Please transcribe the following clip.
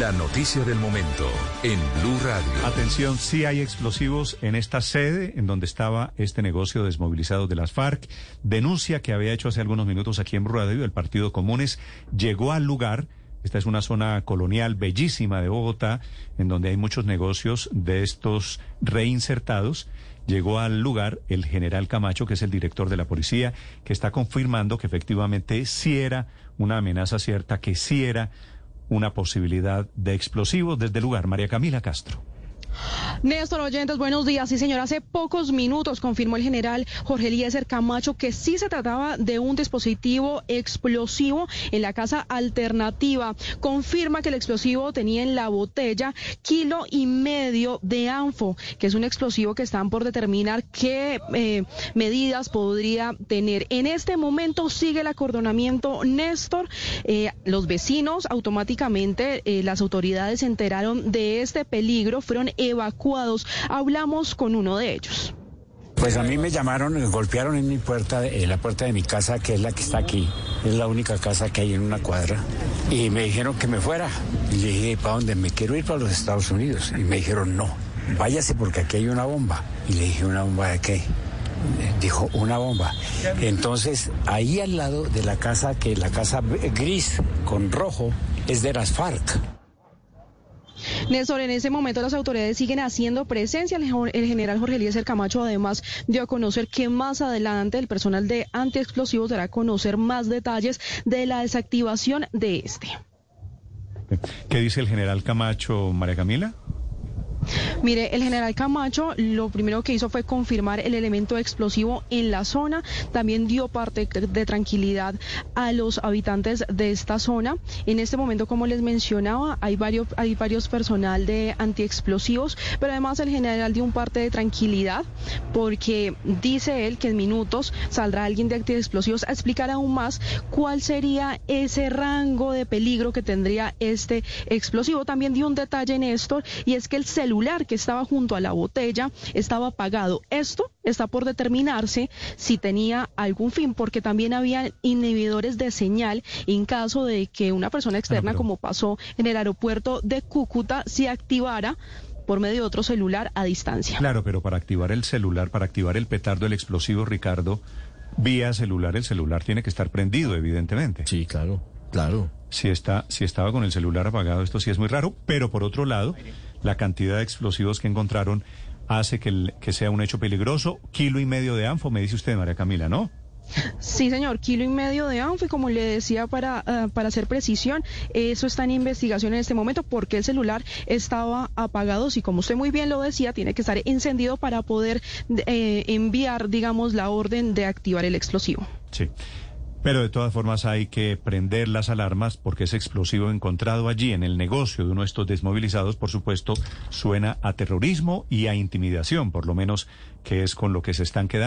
La noticia del momento en Blue Radio. Atención, sí hay explosivos en esta sede en donde estaba este negocio desmovilizado de las FARC. Denuncia que había hecho hace algunos minutos aquí en Blue Radio el Partido Comunes llegó al lugar. Esta es una zona colonial bellísima de Bogotá, en donde hay muchos negocios de estos reinsertados. Llegó al lugar el general Camacho, que es el director de la policía, que está confirmando que efectivamente sí era una amenaza cierta, que sí era una posibilidad de explosivos desde el lugar. María Camila Castro. Néstor Oyentes, buenos días. Sí, señor, hace pocos minutos confirmó el general Jorge Eliezer Camacho que sí se trataba de un dispositivo explosivo en la casa alternativa. Confirma que el explosivo tenía en la botella kilo y medio de anfo, que es un explosivo que están por determinar qué eh, medidas podría tener. En este momento sigue el acordonamiento, Néstor. Eh, los vecinos automáticamente, eh, las autoridades se enteraron de este peligro, fueron evacuados. Hablamos con uno de ellos. Pues a mí me llamaron, golpearon en mi puerta, en la puerta de mi casa, que es la que está aquí. Es la única casa que hay en una cuadra. Y me dijeron que me fuera. Y le dije, ¿para dónde? Me quiero ir para los Estados Unidos. Y me dijeron, no, váyase porque aquí hay una bomba. Y le dije, ¿una bomba de qué? Dijo, una bomba. Entonces, ahí al lado de la casa, que la casa gris con rojo, es de las FARC. Néstor, en ese momento las autoridades siguen haciendo presencia. El general Jorge Eliezer Camacho además dio a conocer que más adelante el personal de antiexplosivos dará a conocer más detalles de la desactivación de este. ¿Qué dice el general Camacho, María Camila? Mire, el general Camacho lo primero que hizo fue confirmar el elemento explosivo en la zona, también dio parte de tranquilidad a los habitantes de esta zona. En este momento, como les mencionaba, hay varios, hay varios personal de antiexplosivos, pero además el general dio un parte de tranquilidad porque dice él que en minutos saldrá alguien de antiexplosivos a explicar aún más cuál sería ese rango de peligro que tendría este explosivo. También dio un detalle, Néstor, y es que el celular que estaba junto a la botella estaba apagado. Esto está por determinarse si tenía algún fin, porque también había inhibidores de señal en caso de que una persona externa, como pasó en el aeropuerto de Cúcuta, se activara por medio de otro celular a distancia. Claro, pero para activar el celular, para activar el petardo, el explosivo, Ricardo, vía celular, el celular tiene que estar prendido, evidentemente. Sí, claro, claro. Si, está, si estaba con el celular apagado, esto sí es muy raro, pero por otro lado la cantidad de explosivos que encontraron hace que, que sea un hecho peligroso. Kilo y medio de anfo, me dice usted, María Camila, ¿no? Sí, señor, kilo y medio de anfo y como le decía para, uh, para hacer precisión, eso está en investigación en este momento porque el celular estaba apagado. Y como usted muy bien lo decía, tiene que estar encendido para poder eh, enviar, digamos, la orden de activar el explosivo. Sí. Pero de todas formas hay que prender las alarmas porque ese explosivo encontrado allí en el negocio de uno de estos desmovilizados, por supuesto, suena a terrorismo y a intimidación, por lo menos que es con lo que se están quedando.